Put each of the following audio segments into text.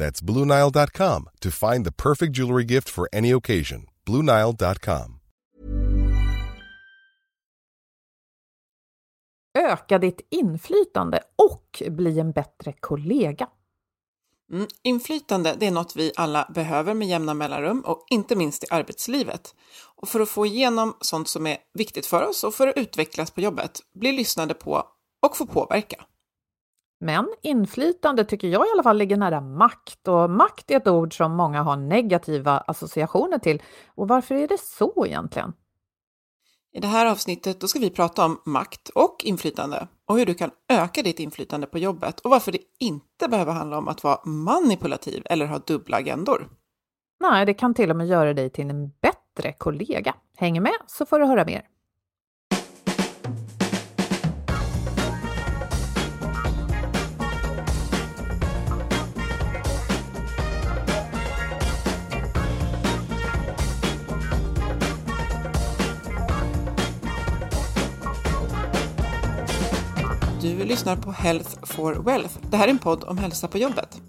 That's BlueNile.com to find the perfect jewelry gift for any occasion. BlueNile.com. Öka ditt inflytande och bli en bättre kollega. Mm, inflytande det är något vi alla behöver med jämna mellanrum och inte minst i arbetslivet. Och för att få igenom sånt som är viktigt för oss och för att utvecklas på jobbet, bli lyssnade på och få påverka. Men inflytande tycker jag i alla fall ligger nära makt och makt är ett ord som många har negativa associationer till. Och varför är det så egentligen? I det här avsnittet ska vi prata om makt och inflytande och hur du kan öka ditt inflytande på jobbet och varför det inte behöver handla om att vara manipulativ eller ha dubbla agendor. Nej, det kan till och med göra dig till en bättre kollega. Häng med så får du höra mer. Du lyssnar på Health for Wealth. Det här är en podd om hälsa på jobbet.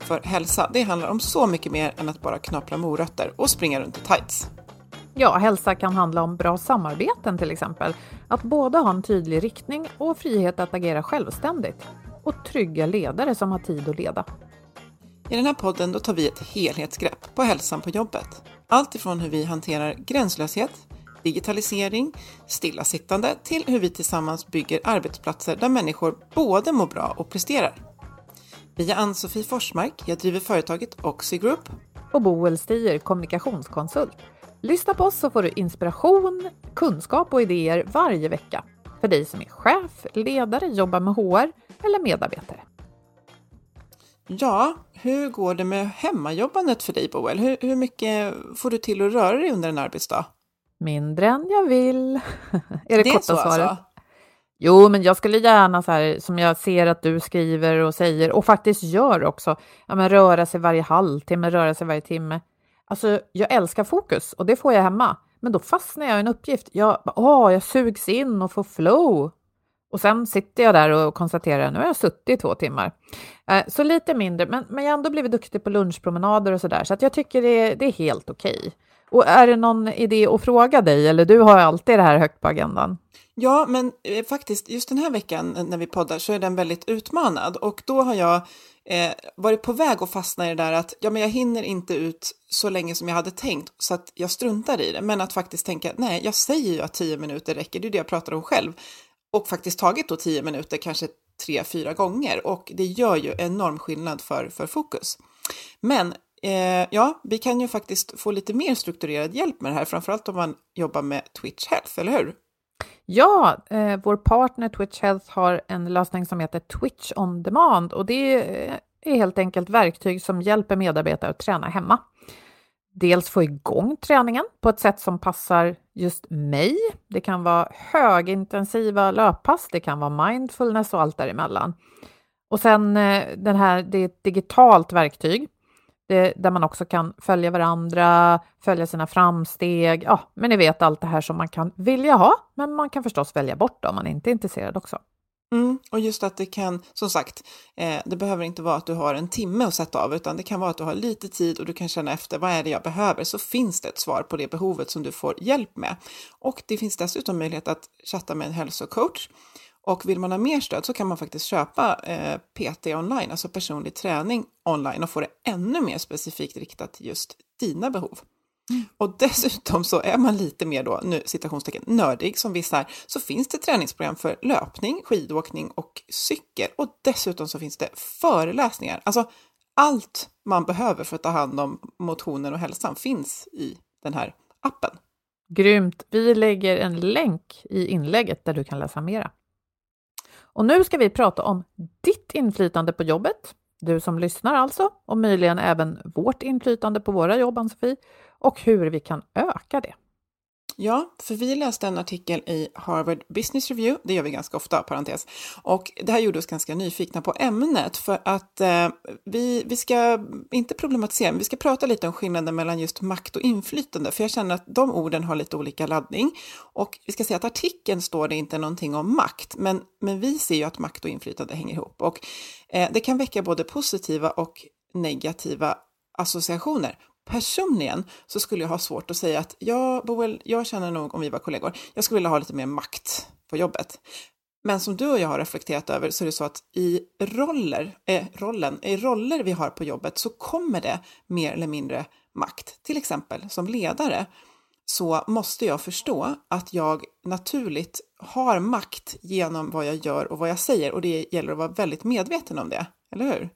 För hälsa, det handlar om så mycket mer än att bara knapra morötter och springa runt i tights. Ja, hälsa kan handla om bra samarbeten till exempel. Att både ha en tydlig riktning och frihet att agera självständigt. Och trygga ledare som har tid att leda. I den här podden då tar vi ett helhetsgrepp på hälsan på jobbet. Allt ifrån hur vi hanterar gränslöshet, digitalisering, stillasittande till hur vi tillsammans bygger arbetsplatser där människor både mår bra och presterar. Vi är Ann-Sofie Forsmark, jag driver företaget Oxy Group. Och Boel Stier, kommunikationskonsult. Lyssna på oss så får du inspiration, kunskap och idéer varje vecka. För dig som är chef, ledare, jobbar med HR eller medarbetare. Ja, hur går det med hemmajobbandet för dig Boel? Hur, hur mycket får du till att röra dig under en arbetsdag? Mindre än jag vill. är det, Det är korta så svaret? alltså? Jo, men jag skulle gärna så här som jag ser att du skriver och säger och faktiskt gör också. Ja, men röra sig varje halvtimme, röra sig varje timme. Alltså, jag älskar fokus och det får jag hemma. Men då fastnar jag i en uppgift. Jag, åh, jag sugs in och får flow. Och sen sitter jag där och konstaterar nu har jag suttit i två timmar. Eh, Så lite mindre, men, men jag har ändå blivit duktig på lunchpromenader och sådär. Så att jag tycker det, det är helt okej. Och är det någon idé att fråga dig? Eller du har alltid det här högt på agendan. Ja, men eh, faktiskt just den här veckan när vi poddar så är den väldigt utmanad och då har jag eh, varit på väg att fastna i det där att ja, men jag hinner inte ut så länge som jag hade tänkt så att jag struntar i det. Men att faktiskt tänka nej, jag säger ju att tio minuter räcker, det är det jag pratar om själv och faktiskt tagit då tio minuter, kanske tre, fyra gånger och det gör ju enorm skillnad för, för fokus. Men eh, ja, vi kan ju faktiskt få lite mer strukturerad hjälp med det här, framförallt om man jobbar med Twitch Health, eller hur? Ja, eh, vår partner Twitch Health har en lösning som heter Twitch on demand och det är helt enkelt verktyg som hjälper medarbetare att träna hemma. dels få igång träningen på ett sätt som passar just mig. Det kan vara högintensiva löppass, det kan vara mindfulness och allt däremellan. Och sen eh, den här, det är ett digitalt verktyg det, där man också kan följa varandra, följa sina framsteg. Ja, men ni vet allt det här som man kan vilja ha, men man kan förstås välja bort om man inte är intresserad också. Mm, och just att det kan, som sagt, eh, det behöver inte vara att du har en timme att sätta av, utan det kan vara att du har lite tid och du kan känna efter vad är det jag behöver, så finns det ett svar på det behovet som du får hjälp med. Och det finns dessutom möjlighet att chatta med en hälsocoach. Och vill man ha mer stöd så kan man faktiskt köpa eh, PT online, alltså personlig träning online och få det ännu mer specifikt riktat till just dina behov. Mm. Och dessutom så är man lite mer då, nu citationstecken, nördig som vissa är, så finns det träningsprogram för löpning, skidåkning och cykel. Och dessutom så finns det föreläsningar. Alltså allt man behöver för att ta hand om motionen och hälsan finns i den här appen. Grymt! Vi lägger en länk i inlägget där du kan läsa mera. Och nu ska vi prata om ditt inflytande på jobbet, du som lyssnar alltså, och möjligen även vårt inflytande på våra jobb, Ann-Sofie, och hur vi kan öka det. Ja, för vi läste en artikel i Harvard Business Review, det gör vi ganska ofta, parentes, och det här gjorde oss ganska nyfikna på ämnet för att eh, vi, vi ska inte problematisera, men vi ska prata lite om skillnaden mellan just makt och inflytande, för jag känner att de orden har lite olika laddning. Och vi ska säga att artikeln står det inte någonting om makt, men, men vi ser ju att makt och inflytande hänger ihop och eh, det kan väcka både positiva och negativa associationer personligen så skulle jag ha svårt att säga att ja, Boel, jag känner nog om vi var kollegor, jag skulle vilja ha lite mer makt på jobbet. Men som du och jag har reflekterat över så är det så att i roller, eh, rollen, i roller vi har på jobbet så kommer det mer eller mindre makt. Till exempel som ledare så måste jag förstå att jag naturligt har makt genom vad jag gör och vad jag säger och det gäller att vara väldigt medveten om det, eller hur?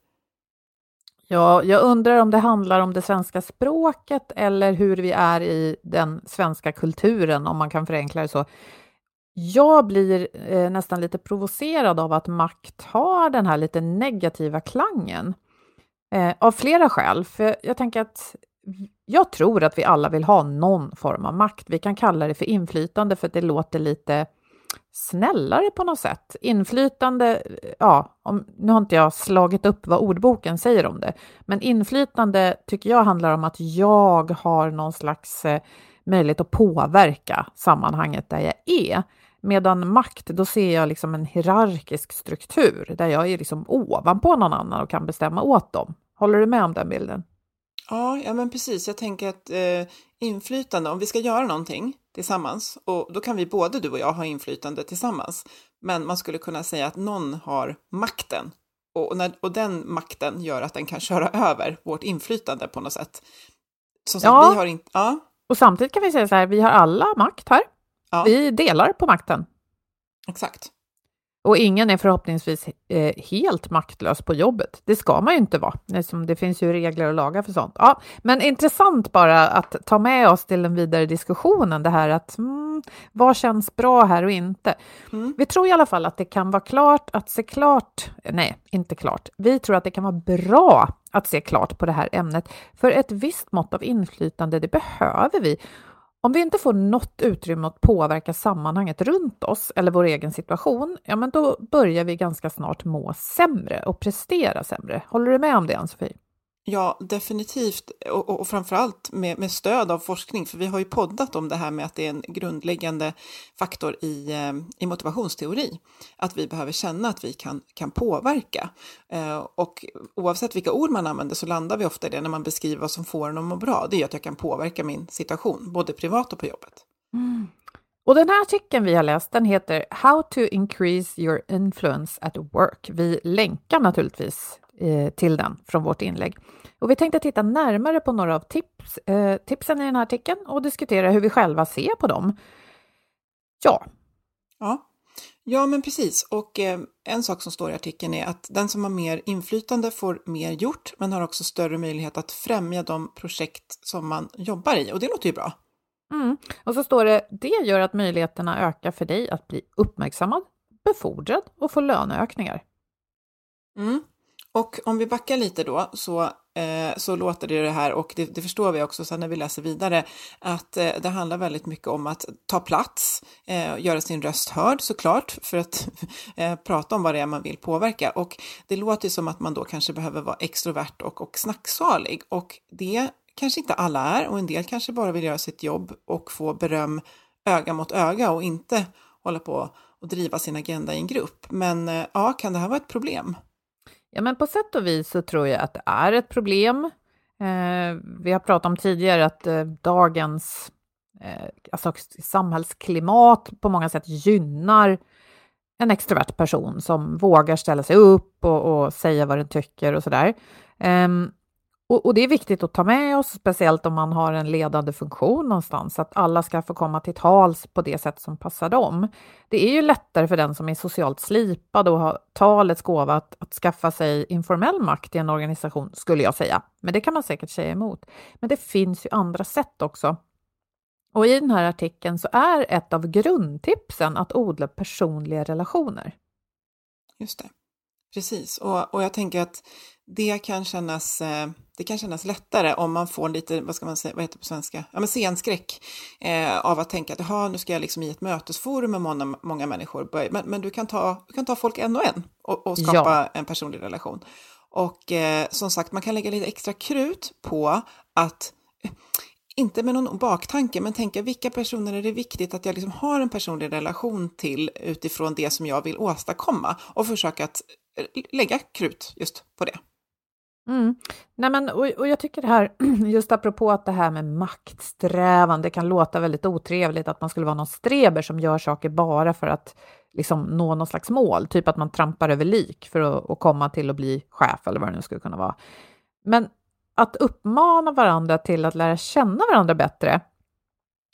Ja, jag undrar om det handlar om det svenska språket eller hur vi är i den svenska kulturen, om man kan förenkla det så. Jag blir eh, nästan lite provocerad av att makt har den här lite negativa klangen. Eh, av flera skäl, för jag tänker att jag tror att vi alla vill ha någon form av makt. Vi kan kalla det för inflytande för att det låter lite snällare på något sätt. Inflytande, ja, om, nu har inte jag slagit upp vad ordboken säger om det, men inflytande tycker jag handlar om att jag har någon slags eh, möjlighet att påverka sammanhanget där jag är. Medan makt, då ser jag liksom en hierarkisk struktur där jag är liksom ovanpå någon annan och kan bestämma åt dem. Håller du med om den bilden? Ja, ja men precis. Jag tänker att eh, inflytande, om vi ska göra någonting tillsammans, och då kan vi både du och jag ha inflytande tillsammans, men man skulle kunna säga att någon har makten och, när, och den makten gör att den kan köra över vårt inflytande på något sätt. Som ja. vi har in, ja, och samtidigt kan vi säga så här, vi har alla makt här. Ja. Vi delar på makten. Exakt. Och ingen är förhoppningsvis eh, helt maktlös på jobbet. Det ska man ju inte vara, eftersom det finns ju regler och lagar för sånt. Ja, men intressant bara att ta med oss till den vidare diskussionen, det här att mm, vad känns bra här och inte. Mm. Vi tror i alla fall att det kan vara klart att se klart, nej, inte klart. Vi tror att det kan vara bra att se klart på det här ämnet, för ett visst mått av inflytande, det behöver vi om vi inte får något utrymme att påverka sammanhanget runt oss eller vår egen situation, ja men då börjar vi ganska snart må sämre och prestera sämre. Håller du med om det, Ann-Sofie? Ja, definitivt. Och, och, och framförallt med, med stöd av forskning, för vi har ju poddat om det här med att det är en grundläggande faktor i, eh, i motivationsteori. Att vi behöver känna att vi kan, kan påverka. Eh, och oavsett vilka ord man använder så landar vi ofta i det när man beskriver vad som får en att må bra. Det är att jag kan påverka min situation, både privat och på jobbet. Mm. Och den här artikeln vi har läst, den heter How to increase your influence at work. Vi länkar naturligtvis eh, till den från vårt inlägg. Och vi tänkte titta närmare på några av tips, eh, tipsen i den här artikeln och diskutera hur vi själva ser på dem. Ja. Ja, ja men precis. Och eh, en sak som står i artikeln är att den som har mer inflytande får mer gjort, men har också större möjlighet att främja de projekt som man jobbar i. Och det låter ju bra. Mm. Och så står det, det gör att möjligheterna ökar för dig att bli uppmärksammad, befordrad och få löneökningar. Mm. Och om vi backar lite då så, eh, så låter det det här och det, det förstår vi också sen när vi läser vidare att eh, det handlar väldigt mycket om att ta plats, eh, göra sin röst hörd såklart för att eh, prata om vad det är man vill påverka och det låter som att man då kanske behöver vara extrovert och, och snacksalig och det kanske inte alla är och en del kanske bara vill göra sitt jobb och få beröm öga mot öga och inte hålla på och driva sin agenda i en grupp. Men eh, ja, kan det här vara ett problem? Ja, men på sätt och vis så tror jag att det är ett problem. Eh, vi har pratat om tidigare att eh, dagens eh, alltså samhällsklimat på många sätt gynnar en extrovert person som vågar ställa sig upp och, och säga vad den tycker och sådär. Um, och, och, det är viktigt att ta med oss, speciellt om man har en ledande funktion någonstans, att alla ska få komma till tals på det sätt som passar dem. Det är ju lättare för den som är socialt slipad och har talets gåva att, att skaffa sig informell makt i en organisation, skulle jag säga. Men det kan man säkert säga emot. Men det finns ju andra sätt också. Och i den här artikeln så är ett av grundtipsen att odla personliga relationer. Just det. Precis, och, och jag tänker att det kan kännas, eh, det kan kännas lättare om man får lite, vad ska man säga, vad heter det på svenska, ja men scenskräck eh, av att tänka att jaha, nu ska jag liksom i ett mötesforum med många, många människor, men, men du, kan ta, du kan ta folk en och en och, och skapa ja. en personlig relation. Och eh, som sagt, man kan lägga lite extra krut på att inte med någon baktanke, men tänka vilka personer är det viktigt att jag liksom har en personlig relation till utifrån det som jag vill åstadkomma och försöka att Eh, lägga krut just på det. Mm. Nej, men, och, och jag tycker det här, just apropå att det här med maktsträvan, det kan låta väldigt otrevligt att man skulle vara någon streber som gör saker bara för att liksom, nå någon slags mål, typ att man trampar över lik för att, att komma till att bli chef eller vad det nu skulle kunna vara. Men att uppmana varandra till att lära känna varandra bättre,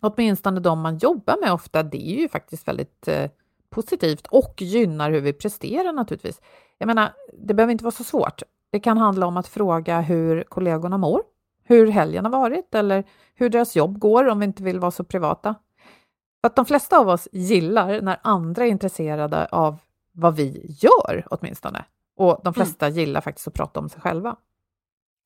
åtminstone de man jobbar med ofta, det är ju faktiskt väldigt eh, positivt och gynnar hur vi presterar naturligtvis. Jag menar, det behöver inte vara så svårt. Det kan handla om att fråga hur kollegorna mår, hur helgen har varit eller hur deras jobb går om vi inte vill vara så privata. För att de flesta av oss gillar när andra är intresserade av vad vi gör åtminstone. Och de mm. flesta mm. gillar faktiskt att prata om sig själva.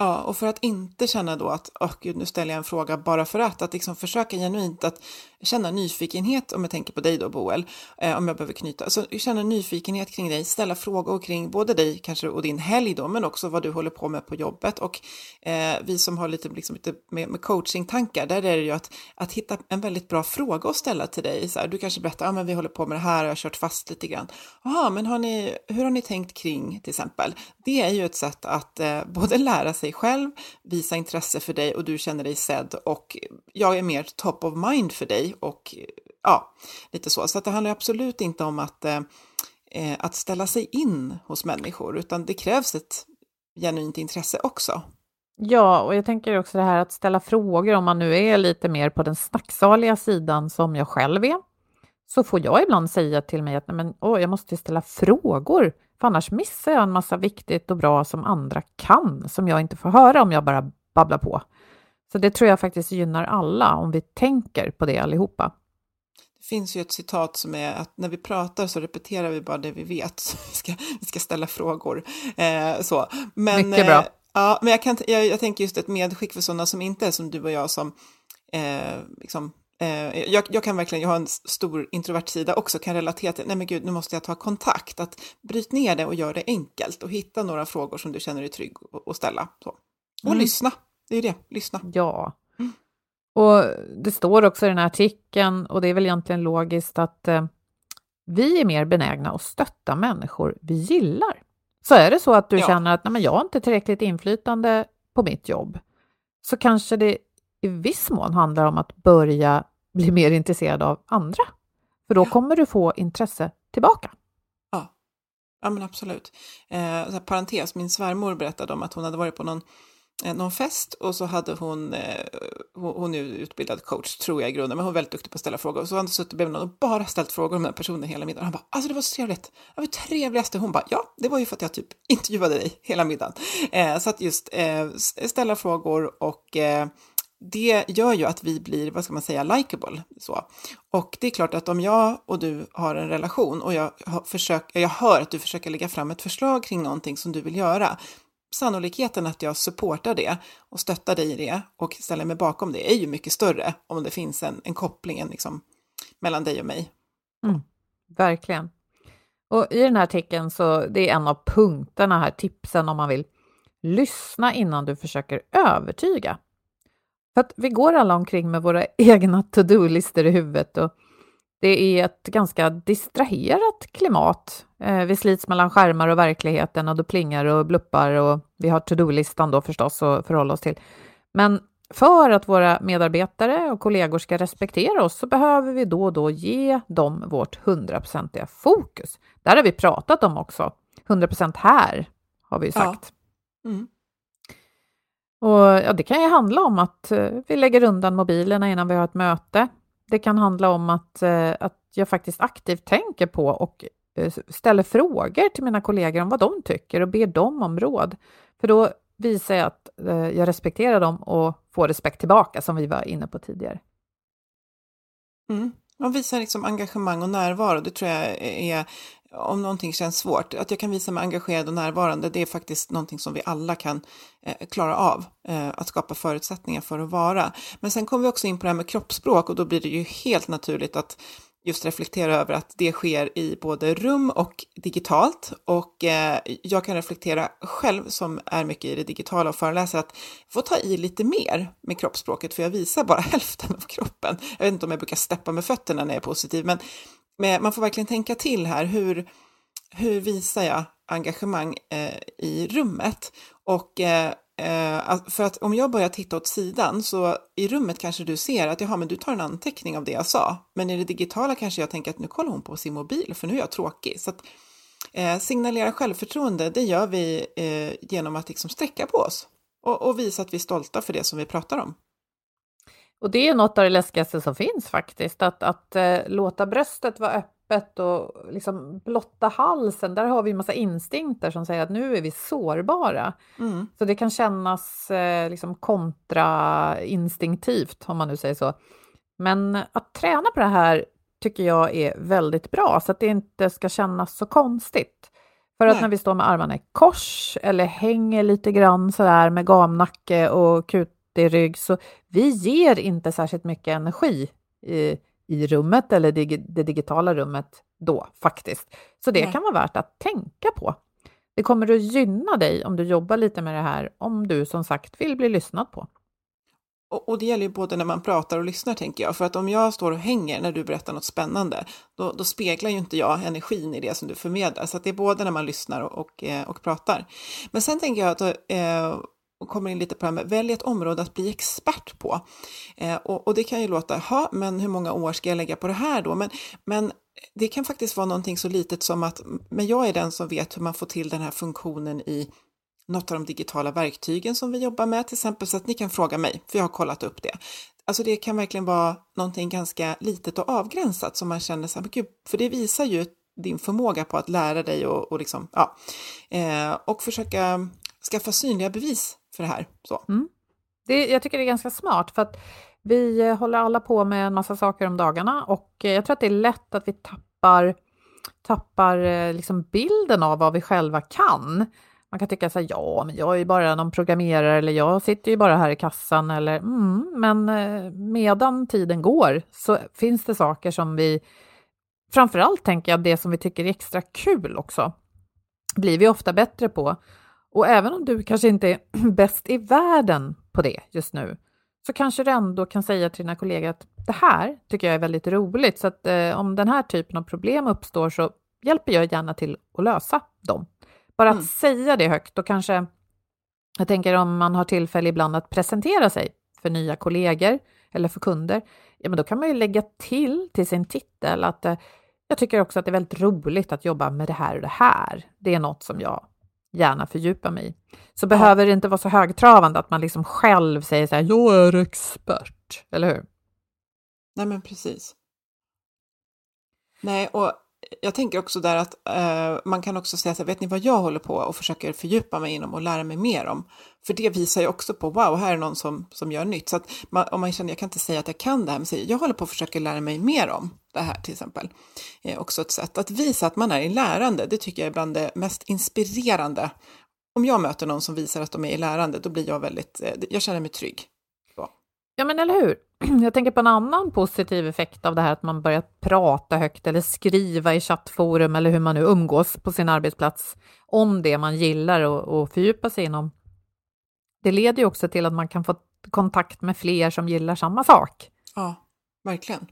Ja, och för att inte känna då att, åh oh, gud, nu ställer jag en fråga bara för att, att liksom försöka genuint att känna nyfikenhet, om jag tänker på dig då Boel, eh, om jag behöver knyta, alltså känna nyfikenhet kring dig, ställa frågor kring både dig kanske och din helg då, men också vad du håller på med på jobbet. Och eh, vi som har lite, liksom, lite med, med coachingtankar, där är det ju att, att hitta en väldigt bra fråga att ställa till dig, så här, du kanske berättar, ja men vi håller på med det här, jag har kört fast lite grann, jaha, men har ni, hur har ni tänkt kring till exempel? Det är ju ett sätt att eh, både lära sig själv, visa intresse för dig och du känner dig sedd och jag är mer top of mind för dig och ja, lite så. Så att det handlar absolut inte om att, eh, eh, att ställa sig in hos människor, utan det krävs ett genuint intresse också. Ja, och jag tänker också det här att ställa frågor, om man nu är lite mer på den snacksaliga sidan som jag själv är, så får jag ibland säga till mig att Nej, men, åh, jag måste ställa frågor, för annars missar jag en massa viktigt och bra som andra kan, som jag inte får höra om jag bara babblar på. Så det tror jag faktiskt gynnar alla, om vi tänker på det allihopa. Det finns ju ett citat som är att när vi pratar så repeterar vi bara det vi vet. Så vi, ska, vi ska ställa frågor. Eh, så. Men, Mycket bra. Eh, ja, men jag, kan, jag, jag tänker just ett medskick för sådana som inte är som du och jag som eh, liksom, jag, jag, kan verkligen, jag har en stor introvert sida också, kan relatera till, nej men gud, nu måste jag ta kontakt. Att bryt ner det och gör det enkelt och hitta några frågor som du känner dig trygg att ställa. Så. Och mm. lyssna, det är det, lyssna. Ja. Mm. Och det står också i den här artikeln, och det är väl egentligen logiskt, att eh, vi är mer benägna att stötta människor vi gillar. Så är det så att du ja. känner att nej, men jag har inte tillräckligt inflytande på mitt jobb, så kanske det i viss mån handlar om att börja bli mer intresserad av andra. För då ja. kommer du få intresse tillbaka. Ja, ja men absolut. Eh, parentes, min svärmor berättade om att hon hade varit på någon Eh, någon fest och så hade hon, eh, hon är utbildad coach tror jag i grunden, men hon är väldigt duktig på att ställa frågor. Och så hade hon suttit bredvid någon och bara ställt frågor om den personen hela middagen. Han bara, alltså det var så trevligt, det var det trevligaste. Hon bara, ja, det var ju för att jag typ intervjuade dig hela middagen. Eh, så att just eh, ställa frågor och eh, det gör ju att vi blir, vad ska man säga, likeable. Så. Och det är klart att om jag och du har en relation och jag, försöker, jag hör att du försöker lägga fram ett förslag kring någonting som du vill göra, sannolikheten att jag supportar det och stöttar dig i det och ställer mig bakom det är ju mycket större om det finns en, en koppling en liksom, mellan dig och mig. Mm, verkligen. Och i den här artikeln så det är en av punkterna här, tipsen om man vill lyssna innan du försöker övertyga. För att vi går alla omkring med våra egna to-do-listor i huvudet och det är ett ganska distraherat klimat. Eh, vi slits mellan skärmar och verkligheten och då plingar och bluppar och vi har to-do-listan då förstås att förhålla oss till. Men för att våra medarbetare och kollegor ska respektera oss så behöver vi då och då ge dem vårt hundraprocentiga fokus. Där har vi pratat om också. 100% här har vi sagt. Ja. Mm. Och ja, Det kan ju handla om att eh, vi lägger undan mobilerna innan vi har ett möte. Det kan handla om att, eh, att jag faktiskt aktivt tänker på och eh, ställer frågor till mina kollegor om vad de tycker och ber dem om råd. För då visar jag att eh, jag respekterar dem och får respekt tillbaka, som vi var inne på tidigare. Mm. Man visar liksom engagemang och närvaro. Det tror jag är om någonting känns svårt, att jag kan visa mig engagerad och närvarande, det är faktiskt någonting som vi alla kan eh, klara av, eh, att skapa förutsättningar för att vara. Men sen kommer vi också in på det här med kroppsspråk och då blir det ju helt naturligt att just reflektera över att det sker i både rum och digitalt. Och eh, jag kan reflektera själv, som är mycket i det digitala och föreläser, att få ta i lite mer med kroppsspråket, för jag visar bara hälften av kroppen. Jag vet inte om jag brukar steppa med fötterna när jag är positiv, men med, man får verkligen tänka till här, hur, hur visar jag engagemang eh, i rummet? Och eh, eh för att om jag börjar titta åt sidan så i rummet kanske du ser att jaha, men du tar en anteckning av det jag sa. Men i det digitala kanske jag tänker att nu kollar hon på sin mobil för nu är jag tråkig. Så att, eh, signalera självförtroende, det gör vi eh, genom att liksom sträcka på oss och, och visa att vi är stolta för det som vi pratar om. Och det är något av det läskigaste som finns faktiskt, att, att eh, låta bröstet vara öppet och liksom blotta halsen. Där har vi en massa instinkter som säger att nu är vi sårbara. Mm. Så det kan kännas eh, liksom kontrainstinktivt, om man nu säger så. Men att träna på det här tycker jag är väldigt bra, så att det inte ska kännas så konstigt. För att Nej. när vi står med armarna i kors eller hänger lite grann sådär med gamnacke och kut kraftig rygg, så vi ger inte särskilt mycket energi i, i rummet eller det, det digitala rummet då faktiskt. Så det Nej. kan vara värt att tänka på. Det kommer att gynna dig om du jobbar lite med det här, om du som sagt vill bli lyssnad på. Och, och, det gäller ju både när man pratar och lyssnar, tänker jag. För att om jag står och hänger när du berättar något spännande, då, då speglar ju inte jag energin i det som du förmedlar. Så det är både när man lyssnar och, och, eh, och pratar. Men sen tänker jag att eh, kommer in lite på det här med välj ett område att bli expert på. Eh, och, och, det kan ju låta, ja, men hur många år ska jag lägga på det här då? Men, men det kan faktiskt vara någonting så litet som att, men jag är den som vet hur man får till den här funktionen i något av de digitala verktygen som vi jobbar med till exempel, så att ni kan fråga mig, för jag har kollat upp det. Alltså det kan verkligen vara någonting ganska litet och avgränsat som man känner så här, gud, för det visar ju din förmåga på att lära dig och, och liksom, ja, eh, och försöka skaffa synliga bevis för det här. Så. Mm. Det, jag tycker det är ganska smart för att vi eh, håller alla på med en massa saker om dagarna och eh, jag tror att det är lätt att vi tappar, tappar eh, liksom bilden av vad vi själva kan. Man kan tycka så här, ja, men jag är ju bara någon programmerare eller jag sitter ju bara här i kassan eller mm, men medan tiden går så finns det saker som vi framförallt tänker jag det som vi tycker är extra kul också blir vi ofta bättre på. Och även om du kanske inte är bäst i världen på det just nu, så kanske du ändå kan säga till dina kollegor att det här tycker jag är väldigt roligt, så att eh, om den här typen av problem uppstår så hjälper jag gärna till att lösa dem. Bara mm. att säga det högt och kanske, jag tänker om man har tillfälle ibland att presentera sig för nya kollegor eller för kunder, ja men då kan man ju lägga till till sin titel att eh, jag tycker också att det är väldigt roligt att jobba med det här och det här. Det är något som jag gärna fördjupa mig i. Så ja. behöver det inte vara så högtravande att man liksom själv säger så här, jag är expert, eller hur? Nej, men precis. Nej, och jag tänker också där att eh, man kan också säga så här, vet ni vad jag håller på och försöker fördjupa mig inom och lära mig mer om? För det visar ju också på, wow, här är någon som, som gör nytt. Så att man, om man känner, jag kan inte säga att jag kan det här, men säger, jag håller på och försöker lära mig mer om det här till exempel. Eh, också ett sätt att visa att man är i lärande, det tycker jag är bland det mest inspirerande. Om jag möter någon som visar att de är i lärande, då blir jag väldigt, eh, jag känner mig trygg. Ja, men eller hur? Jag tänker på en annan positiv effekt av det här att man börjar prata högt eller skriva i chattforum eller hur man nu umgås på sin arbetsplats om det man gillar och, och fördjupa sig inom. Det leder ju också till att man kan få kontakt med fler som gillar samma sak. Ja, verkligen.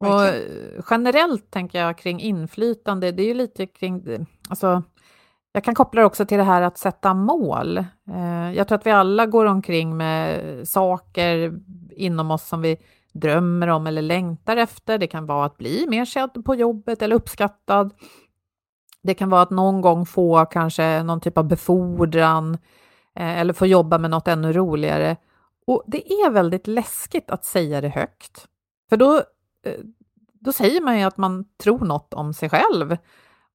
verkligen. Och generellt tänker jag kring inflytande, det är ju lite kring, alltså jag kan koppla det också till det här att sätta mål. Eh, jag tror att vi alla går omkring med saker inom oss som vi drömmer om eller längtar efter. Det kan vara att bli mer sedd på jobbet eller uppskattad. Det kan vara att någon gång få kanske någon typ av befordran eh, eller få jobba med något ännu roligare. Och det är väldigt läskigt att säga det högt. För då, eh, då säger man ju att man tror något om sig själv.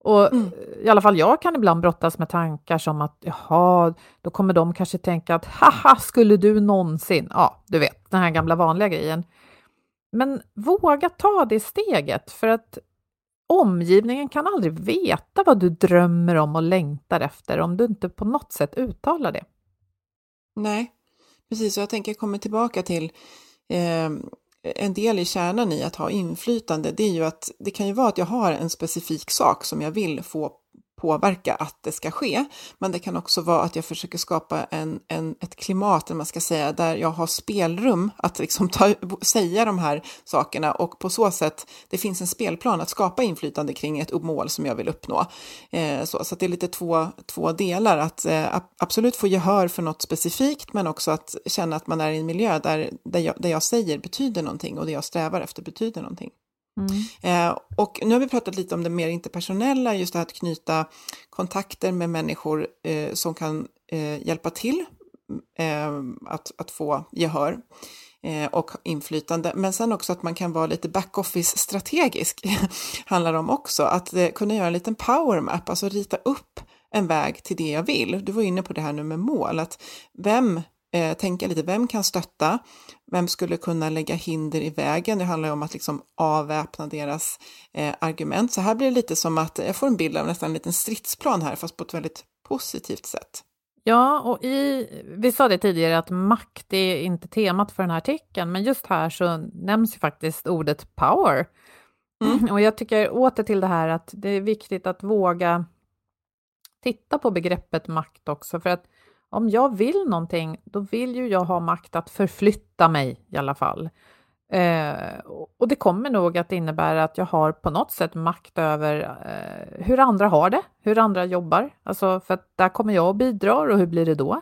Och mm. i alla fall jag kan ibland brottas med tankar som att jaha, då kommer de kanske tänka att haha, skulle du någonsin? Ja, du vet, den här gamla vanliga grejen. Men våga ta det steget för att omgivningen kan aldrig veta vad du drömmer om och längtar efter om du inte på något sätt uttalar det. Nej, precis. Och jag tänker komma tillbaka till eh, en del i kärnan i att ha inflytande, det är ju att det kan ju vara att jag har en specifik sak som jag vill få påverka att det ska ske. Men det kan också vara att jag försöker skapa en, en, ett klimat, eller man ska säga, där jag har spelrum att liksom ta, säga de här sakerna och på så sätt, det finns en spelplan att skapa inflytande kring ett mål som jag vill uppnå. Eh, så, så det är lite två, två delar, att eh, absolut få gehör för något specifikt, men också att känna att man är i en miljö där, där, jag, där jag säger betyder någonting och det jag strävar efter betyder någonting. Mm. Eh, och nu har vi pratat lite om det mer interpersonella, just det här att knyta kontakter med människor eh, som kan eh, hjälpa till eh, att, att få gehör eh, och inflytande. Men sen också att man kan vara lite backoffice strategisk, handlar om också. Att eh, kunna göra en liten power map, alltså rita upp en väg till det jag vill. Du var inne på det här nu med mål, att vem eh, tänka lite, vem kan stötta? Vem skulle kunna lägga hinder i vägen? Det handlar ju om att liksom avväpna deras eh, argument. Så här blir det lite som att jag får en bild av nästan en liten stridsplan här, fast på ett väldigt positivt sätt. Ja, och i, vi sa det tidigare att makt är inte temat för den här artikeln, men just här så nämns ju faktiskt ordet power. Mm. Och jag tycker åter till det här att det är viktigt att våga titta på begreppet makt också, för att om jag vill någonting, då vill ju jag ha makt att förflytta mig i alla fall. Eh, och det kommer nog att innebära att jag har på något sätt makt över eh, hur andra har det, hur andra jobbar. Alltså för att där kommer jag och bidrar och hur blir det då?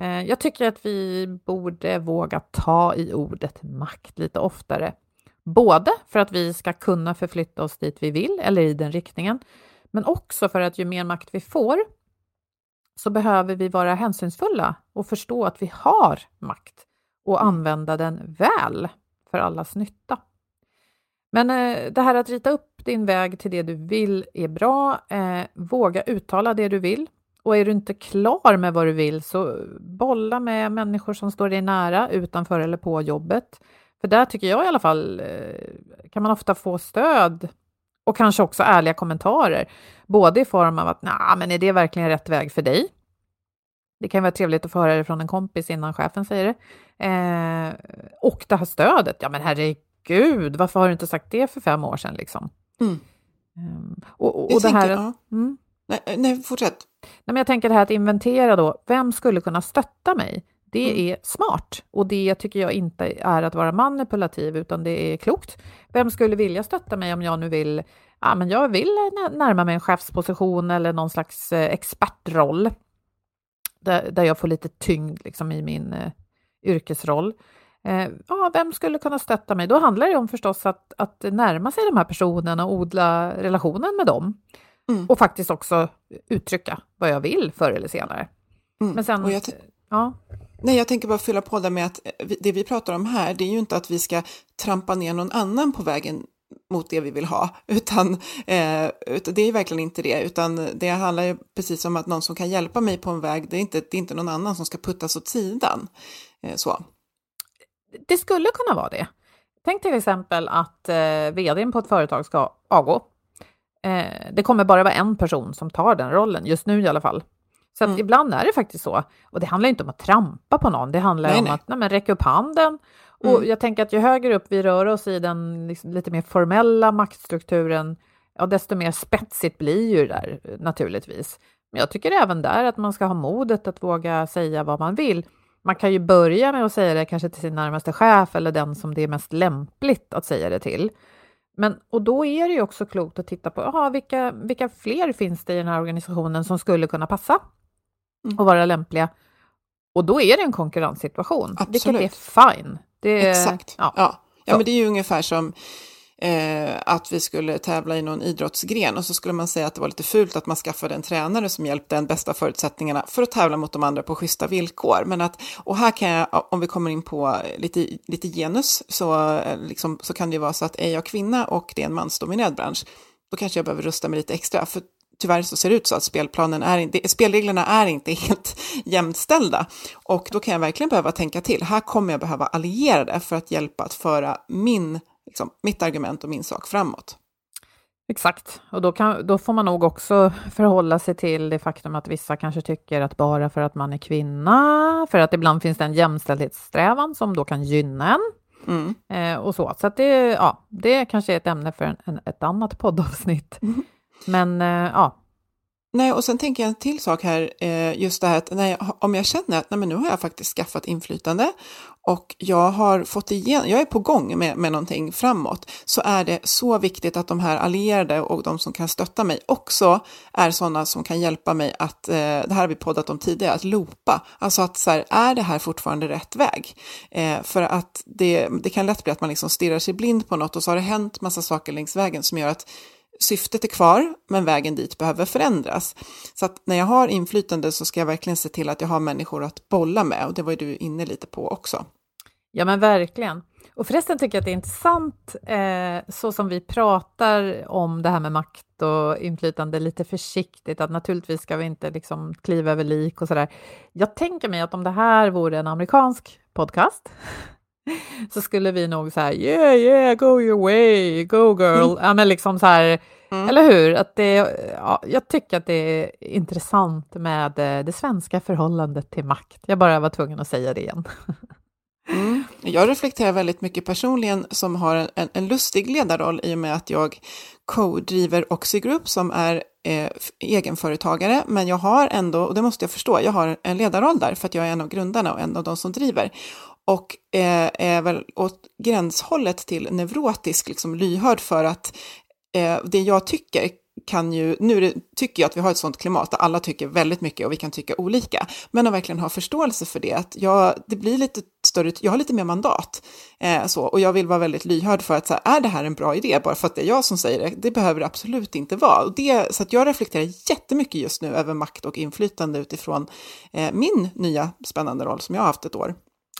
Eh, jag tycker att vi borde våga ta i ordet makt lite oftare. Både för att vi ska kunna förflytta oss dit vi vill eller i den riktningen, men också för att ju mer makt vi får, så behöver vi vara hänsynsfulla och förstå att vi har makt och mm. använda den väl för allas nytta. Men eh, det här att rita upp din väg till det du vill är bra. Eh, våga uttala det du vill. Och är du inte klar med vad du vill så bolla med människor som står dig nära utanför eller på jobbet. För där tycker jag i alla fall eh, kan man ofta få stöd och kanske också ärliga kommentarer, både i form av att nah, men är det verkligen rätt väg för dig? Det kan vara trevligt att få höra det från en kompis innan chefen säger det. Eh, och det här stödet, ja men herregud, varför har du inte sagt det för fem år sedan liksom? Mm. Um, och, och det här... Ja. Mm. Nej, nej, fortsätt. Nej, men jag tänker det här att inventera då, vem skulle kunna stötta mig? Det mm. är smart och det tycker jag inte är att vara manipulativ utan det är klokt. Vem skulle vilja stötta mig om jag nu vill, ja men jag vill närma mig en chefsposition eller någon slags eh, expertroll där, där jag får lite tyngd liksom, i min eh, yrkesroll. Eh, ja, vem skulle kunna stötta mig? Då handlar det om förstås att, att närma sig de här personerna och odla relationen med dem. Mm. Och faktiskt också uttrycka vad jag vill förr eller senare. Mm. Men sen, ja. Nej, jag tänker bara fylla på det med att eh, det vi pratar om här, det är ju inte att vi ska trampa ner någon annan på vägen mot det vi vill ha, utan, eh, utan det är verkligen inte det, utan det handlar ju precis om att någon som kan hjälpa mig på en väg, det är inte, det är inte någon annan som ska puttas åt sidan. Eh, så. Det skulle kunna vara det. Tänk till exempel att eh, vdn på ett företag ska avgå. Eh, det kommer bara vara en person som tar den rollen, just nu i alla fall. Så mm. ibland är det faktiskt så. Och det handlar inte om att trampa på någon, det handlar nej, om nej. att nej, men, räcka upp handen. Och mm. jag tänker att ju högre upp vi rör oss i den liksom, lite mer formella maktstrukturen, ja, desto mer spetsigt blir ju det där naturligtvis. Men jag tycker även där att man ska ha modet att våga säga vad man vill. Man kan ju börja med att säga det kanske till sin närmaste chef eller den som det är mest lämpligt att säga det till. Men, och då är det ju också klokt att titta på aha, vilka, vilka fler finns det i den här organisationen som skulle kunna passa mm. och vara lämpliga. Och då är det en konkurrenssituation, Absolut. vilket är fine. Det, Exakt. Ja. Ja. ja, men det är ju ungefär som eh, att vi skulle tävla i någon idrottsgren och så skulle man säga att det var lite fult att man skaffade en tränare som hjälpte en bästa förutsättningarna för att tävla mot de andra på schyssta villkor. Men att, och här kan jag, om vi kommer in på lite, lite genus, så, eh, liksom, så kan det ju vara så att är jag kvinna och det är en mansdominerad bransch, då kanske jag behöver rusta mig lite extra. För tyvärr så ser det ut så att spelplanen är spelreglerna är inte helt jämställda. Och då kan jag verkligen behöva tänka till. Här kommer jag behöva allierade för att hjälpa att föra min, liksom, mitt argument och min sak framåt. Exakt, och då, kan, då får man nog också förhålla sig till det faktum att vissa kanske tycker att bara för att man är kvinna, för att ibland finns det en jämställdhetssträvan som då kan gynna en. Mm. Eh, och så, så det, ja, det kanske är ett ämne för en, en, ett annat poddavsnitt. Mm. Men eh, ja. Nej, och sen tänker jag en till sak här, eh, just det här att nej, om jag känner att nej, men nu har jag faktiskt skaffat inflytande och jag har fått igen, jag är på gång med, med någonting framåt, så är det så viktigt att de här allierade och de som kan stötta mig också är sådana som kan hjälpa mig att, eh, det här har vi poddat om tidigare, att loopa, alltså att så här, är det här fortfarande rätt väg? Eh, för att det, det kan lätt bli att man liksom stirrar sig blind på något och så har det hänt massa saker längs vägen som gör att syftet är kvar, men vägen dit behöver förändras. Så att när jag har inflytande så ska jag verkligen se till att jag har människor att bolla med och det var ju du inne lite på också. Ja, men verkligen. Och förresten tycker jag att det är intressant, eh, så som vi pratar om det här med makt och inflytande lite försiktigt, att naturligtvis ska vi inte liksom kliva över lik och sådär. Jag tänker mig att om det här vore en amerikansk podcast, så skulle vi nog säga yeah, yeah, go your way, go girl. Mm. Ja, men liksom så här, mm. eller hur? Att det, ja, jag tycker att det är intressant med eh, det svenska förhållandet till makt. Jag bara var tvungen att säga det igen. Mm. Jag reflekterar väldigt mycket personligen som har en, en, en lustig ledarroll i och med att jag co-driver Oxigroup som är eh, egenföretagare, men jag har ändå, och det måste jag förstå, jag har en ledarroll där för att jag är en av grundarna och en av de som driver och eh, är väl åt gränshållet till neurotisk, liksom lyhörd för att eh, det jag tycker kan ju, nu tycker jag att vi har ett sånt klimat där alla tycker väldigt mycket och vi kan tycka olika, men att verkligen ha förståelse för det, att jag, det blir lite större, jag har lite mer mandat, eh, så, och jag vill vara väldigt lyhörd för att så här, är det här en bra idé, bara för att det är jag som säger det, det behöver det absolut inte vara. Och det, så att jag reflekterar jättemycket just nu över makt och inflytande utifrån eh, min nya spännande roll som jag har haft ett år.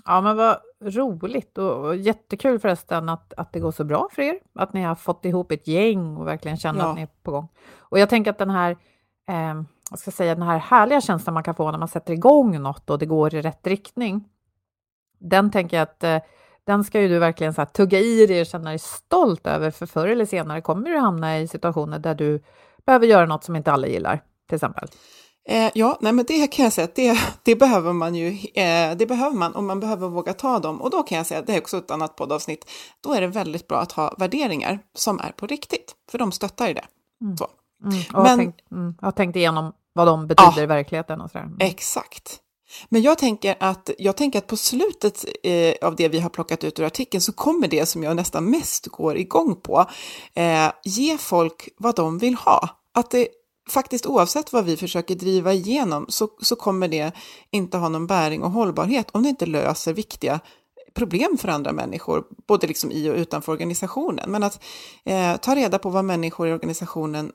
Ja, men vad roligt och, och jättekul förresten att, att det går så bra för er, att ni har fått ihop ett gäng och verkligen känner ja. att ni är på gång. Och jag tänker att den här, eh, jag ska säga, den här härliga känslan man kan få när man sätter igång något och det går i rätt riktning, den tänker jag att eh, den ska ju du verkligen så här, tugga i dig och känna dig stolt över, för förr eller senare kommer du hamna i situationer där du behöver göra något som inte alla gillar, till exempel. Eh, ja, nej, men det kan jag säga att det, det behöver man ju, eh, det behöver man och man behöver våga ta dem. Och då kan jag säga, det är också ett annat poddavsnitt, då är det väldigt bra att ha värderingar som är på riktigt, för de stöttar i det. Mm. Så. Mm, men, jag, tänkt, mm, jag har tänkt igenom vad de betyder ja, i verkligheten och sådär. Mm. Exakt. Men jag tänker att, jag tänker att på slutet eh, av det vi har plockat ut ur artikeln så kommer det som jag nästan mest går igång på. Eh, ge folk vad de vill ha. Att det faktiskt oavsett vad vi försöker driva igenom så, så kommer det inte ha någon bäring och hållbarhet om det inte löser viktiga problem för andra människor, både liksom i och utanför organisationen. Men att eh, ta reda på vad människor i organisationen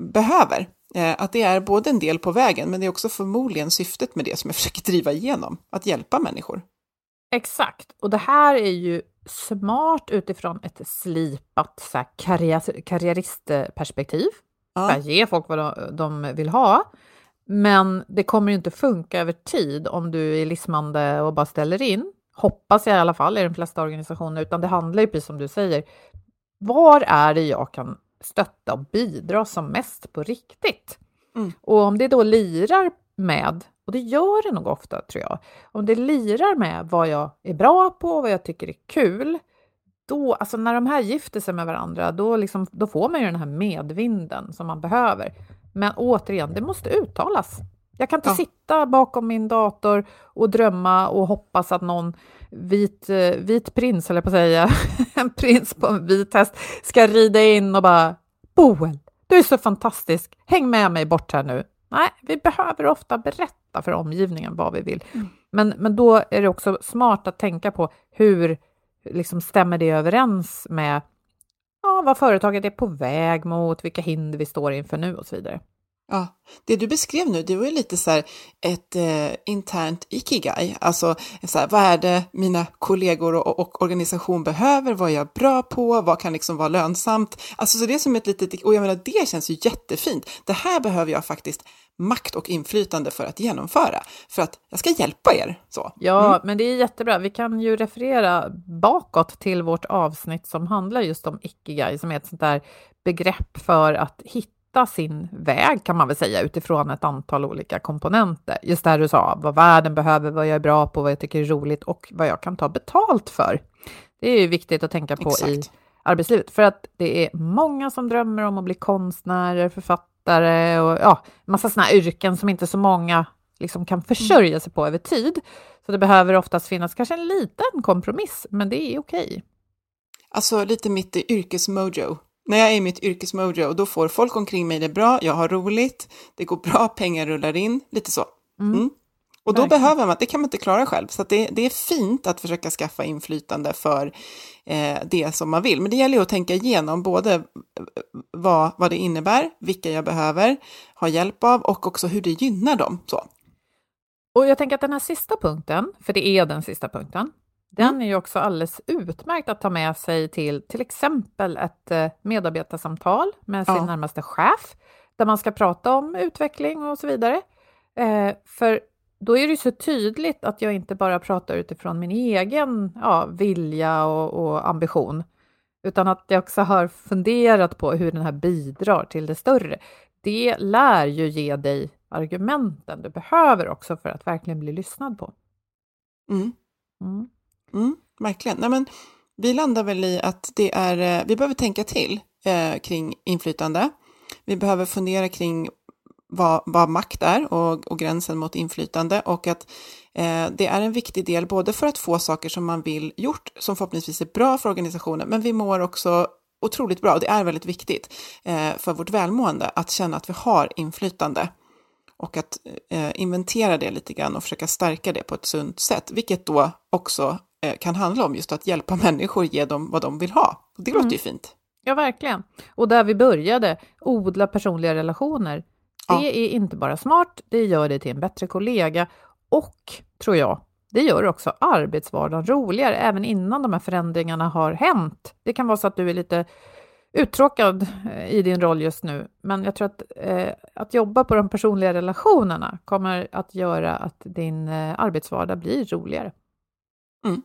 behöver. Eh, att det är både en del på vägen, men det är också förmodligen syftet med det som jag försöker driva igenom, att hjälpa människor. Exakt, och det här är ju smart utifrån ett slipat så här, karriär, karriäristperspektiv. Ja. Ge folk vad de, de vill ha. Men det kommer ju inte funka över tid om du är lismande och bara ställer in. Hoppas jag i alla fall i de flesta organisationer, utan det handlar ju precis som du säger. Var är det jag kan stötta och bidra som mest på riktigt? Mm. Och om det då lirar med, och det gör det nog ofta tror jag, om det lirar med vad jag är bra på, vad jag tycker är kul, då, alltså när de här gifter sig med varandra, då, liksom, då får man ju den här medvinden som man behöver. Men återigen, det måste uttalas. Jag kan inte ja. sitta bakom min dator och drömma och hoppas att någon vit, eh, vit prins, eller på att säga, en prins på en vit häst, ska rida in och bara Boel, du är så fantastisk, häng med mig bort här nu. Nej, vi behöver ofta berätta för omgivningen vad vi vill. Mm. Men, men då är det också smart att tänka på hur liksom stämmer det överens med ja, vad företaget är på väg mot, vilka hinder vi står inför nu och så vidare. Ja, det du beskrev nu, det var ju lite så här ett eh, internt ikigai, alltså så här, vad är det mina kollegor och, och, organisation behöver, vad är jag bra på, vad kan liksom vara lönsamt? Alltså så det är som ett litet, och jag menar det känns ju jättefint. Det här behöver jag faktiskt makt och inflytande för att genomföra, för att jag ska hjälpa er. Så. Ja, mm. men det är jättebra. Vi kan ju referera bakåt till vårt avsnitt som handlar just om ikigai, som är ett sånt där begrepp för att hitta sin väg kan man väl säga utifrån ett antal olika komponenter. Just det du sa, vad världen behöver, vad jag är bra på, vad jag tycker är roligt och vad jag kan ta betalt för. Det är ju viktigt att tänka på Exakt. i arbetslivet för att det är många som drömmer om att bli konstnärer, författare och ja, massa sådana yrken som inte så många liksom kan försörja sig på över tid. Så det behöver oftast finnas kanske en liten kompromiss, men det är okej. Alltså lite mitt yrkesmojo när jag är i mitt yrkesmojo, då får folk omkring mig det bra, jag har roligt, det går bra, pengar rullar in, lite så. Mm. Mm. Och då Verkligen. behöver man, det kan man inte klara själv, så det, det, är fint att försöka skaffa inflytande för eh, det som man vill. Men det gäller ju att tänka igenom både vad, vad det innebär, vilka jag behöver ha hjälp av och också hur det gynnar dem. Så. Och jag tänker att den här sista punkten, för det är den sista punkten, den mm. är ju också alldeles utmärkt att ta med sig till till exempel ett eh, medarbetarsamtal med sin ja. närmaste chef, där man ska prata om utveckling och så vidare. Eh, för då är det så tydligt att jag inte bara pratar utifrån min egen ja, vilja och, och, ambition, utan att jag också har funderat på hur den här bidrar till det större. Det lär ju ge dig argumenten du behöver också för att verkligen bli lyssnad på. Mm. Mm. Mm, verkligen. Nej, men vi landar väl i att det är, eh, vi behöver tänka till eh, kring inflytande. Vi behöver fundera kring vad, vad makt är och, och, gränsen mot inflytande och att eh, det är en viktig del både för att få saker som man vill gjort som förhoppningsvis är bra för organisationen, men vi mår också otroligt bra och det är väldigt viktigt eh, för vårt välmående att känna att vi har inflytande och att eh, inventera det lite grann och försöka stärka det på ett sunt sätt, vilket då också Eh, kan handla om just att hjälpa människor, ge dem vad de vill ha. Det låter mm. ju fint. Ja, verkligen. Och där vi började, odla personliga relationer. Det ja. är inte bara smart, det gör dig till en bättre kollega och, tror jag, det gör också arbetsvardagen roligare, även innan de här förändringarna har hänt. Det kan vara så att du är lite uttråkad eh, i din roll just nu, men jag tror att eh, att jobba på de personliga relationerna kommer att göra att din eh, arbetsvardag blir roligare. Mm.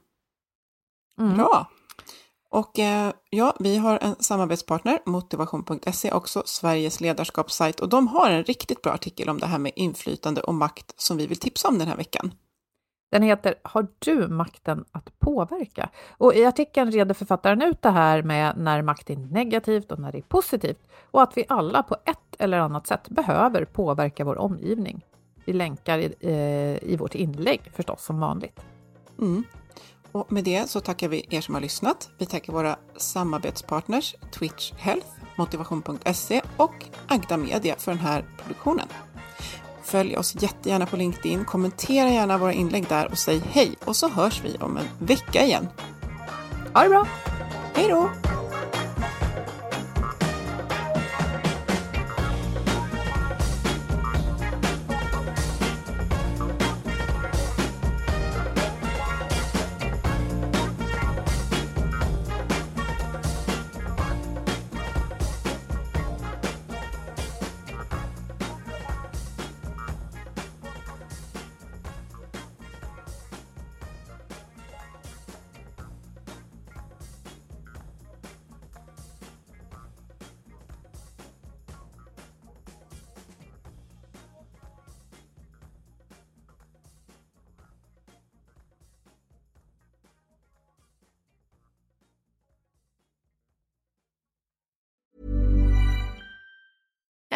Mm. Bra! Och eh, ja, vi har en samarbetspartner, motivation.se, också Sveriges ledarskapssajt, och de har en riktigt bra artikel om det här med inflytande och makt som vi vill tipsa om den här veckan. Den heter Har du makten att påverka? Och i artikeln reder författaren ut det här med när makt är negativt och när det är positivt och att vi alla på ett eller annat sätt behöver påverka vår omgivning. Vi länkar i, eh, i vårt inlägg förstås som vanligt. Mm. Och med det så tackar vi er som har lyssnat. Vi tackar våra samarbetspartners Twitch Health, Motivation.se och Agda Media för den här produktionen. Följ oss jättegärna på LinkedIn, kommentera gärna våra inlägg där och säg hej och så hörs vi om en vecka igen. Ha det bra! Hej då!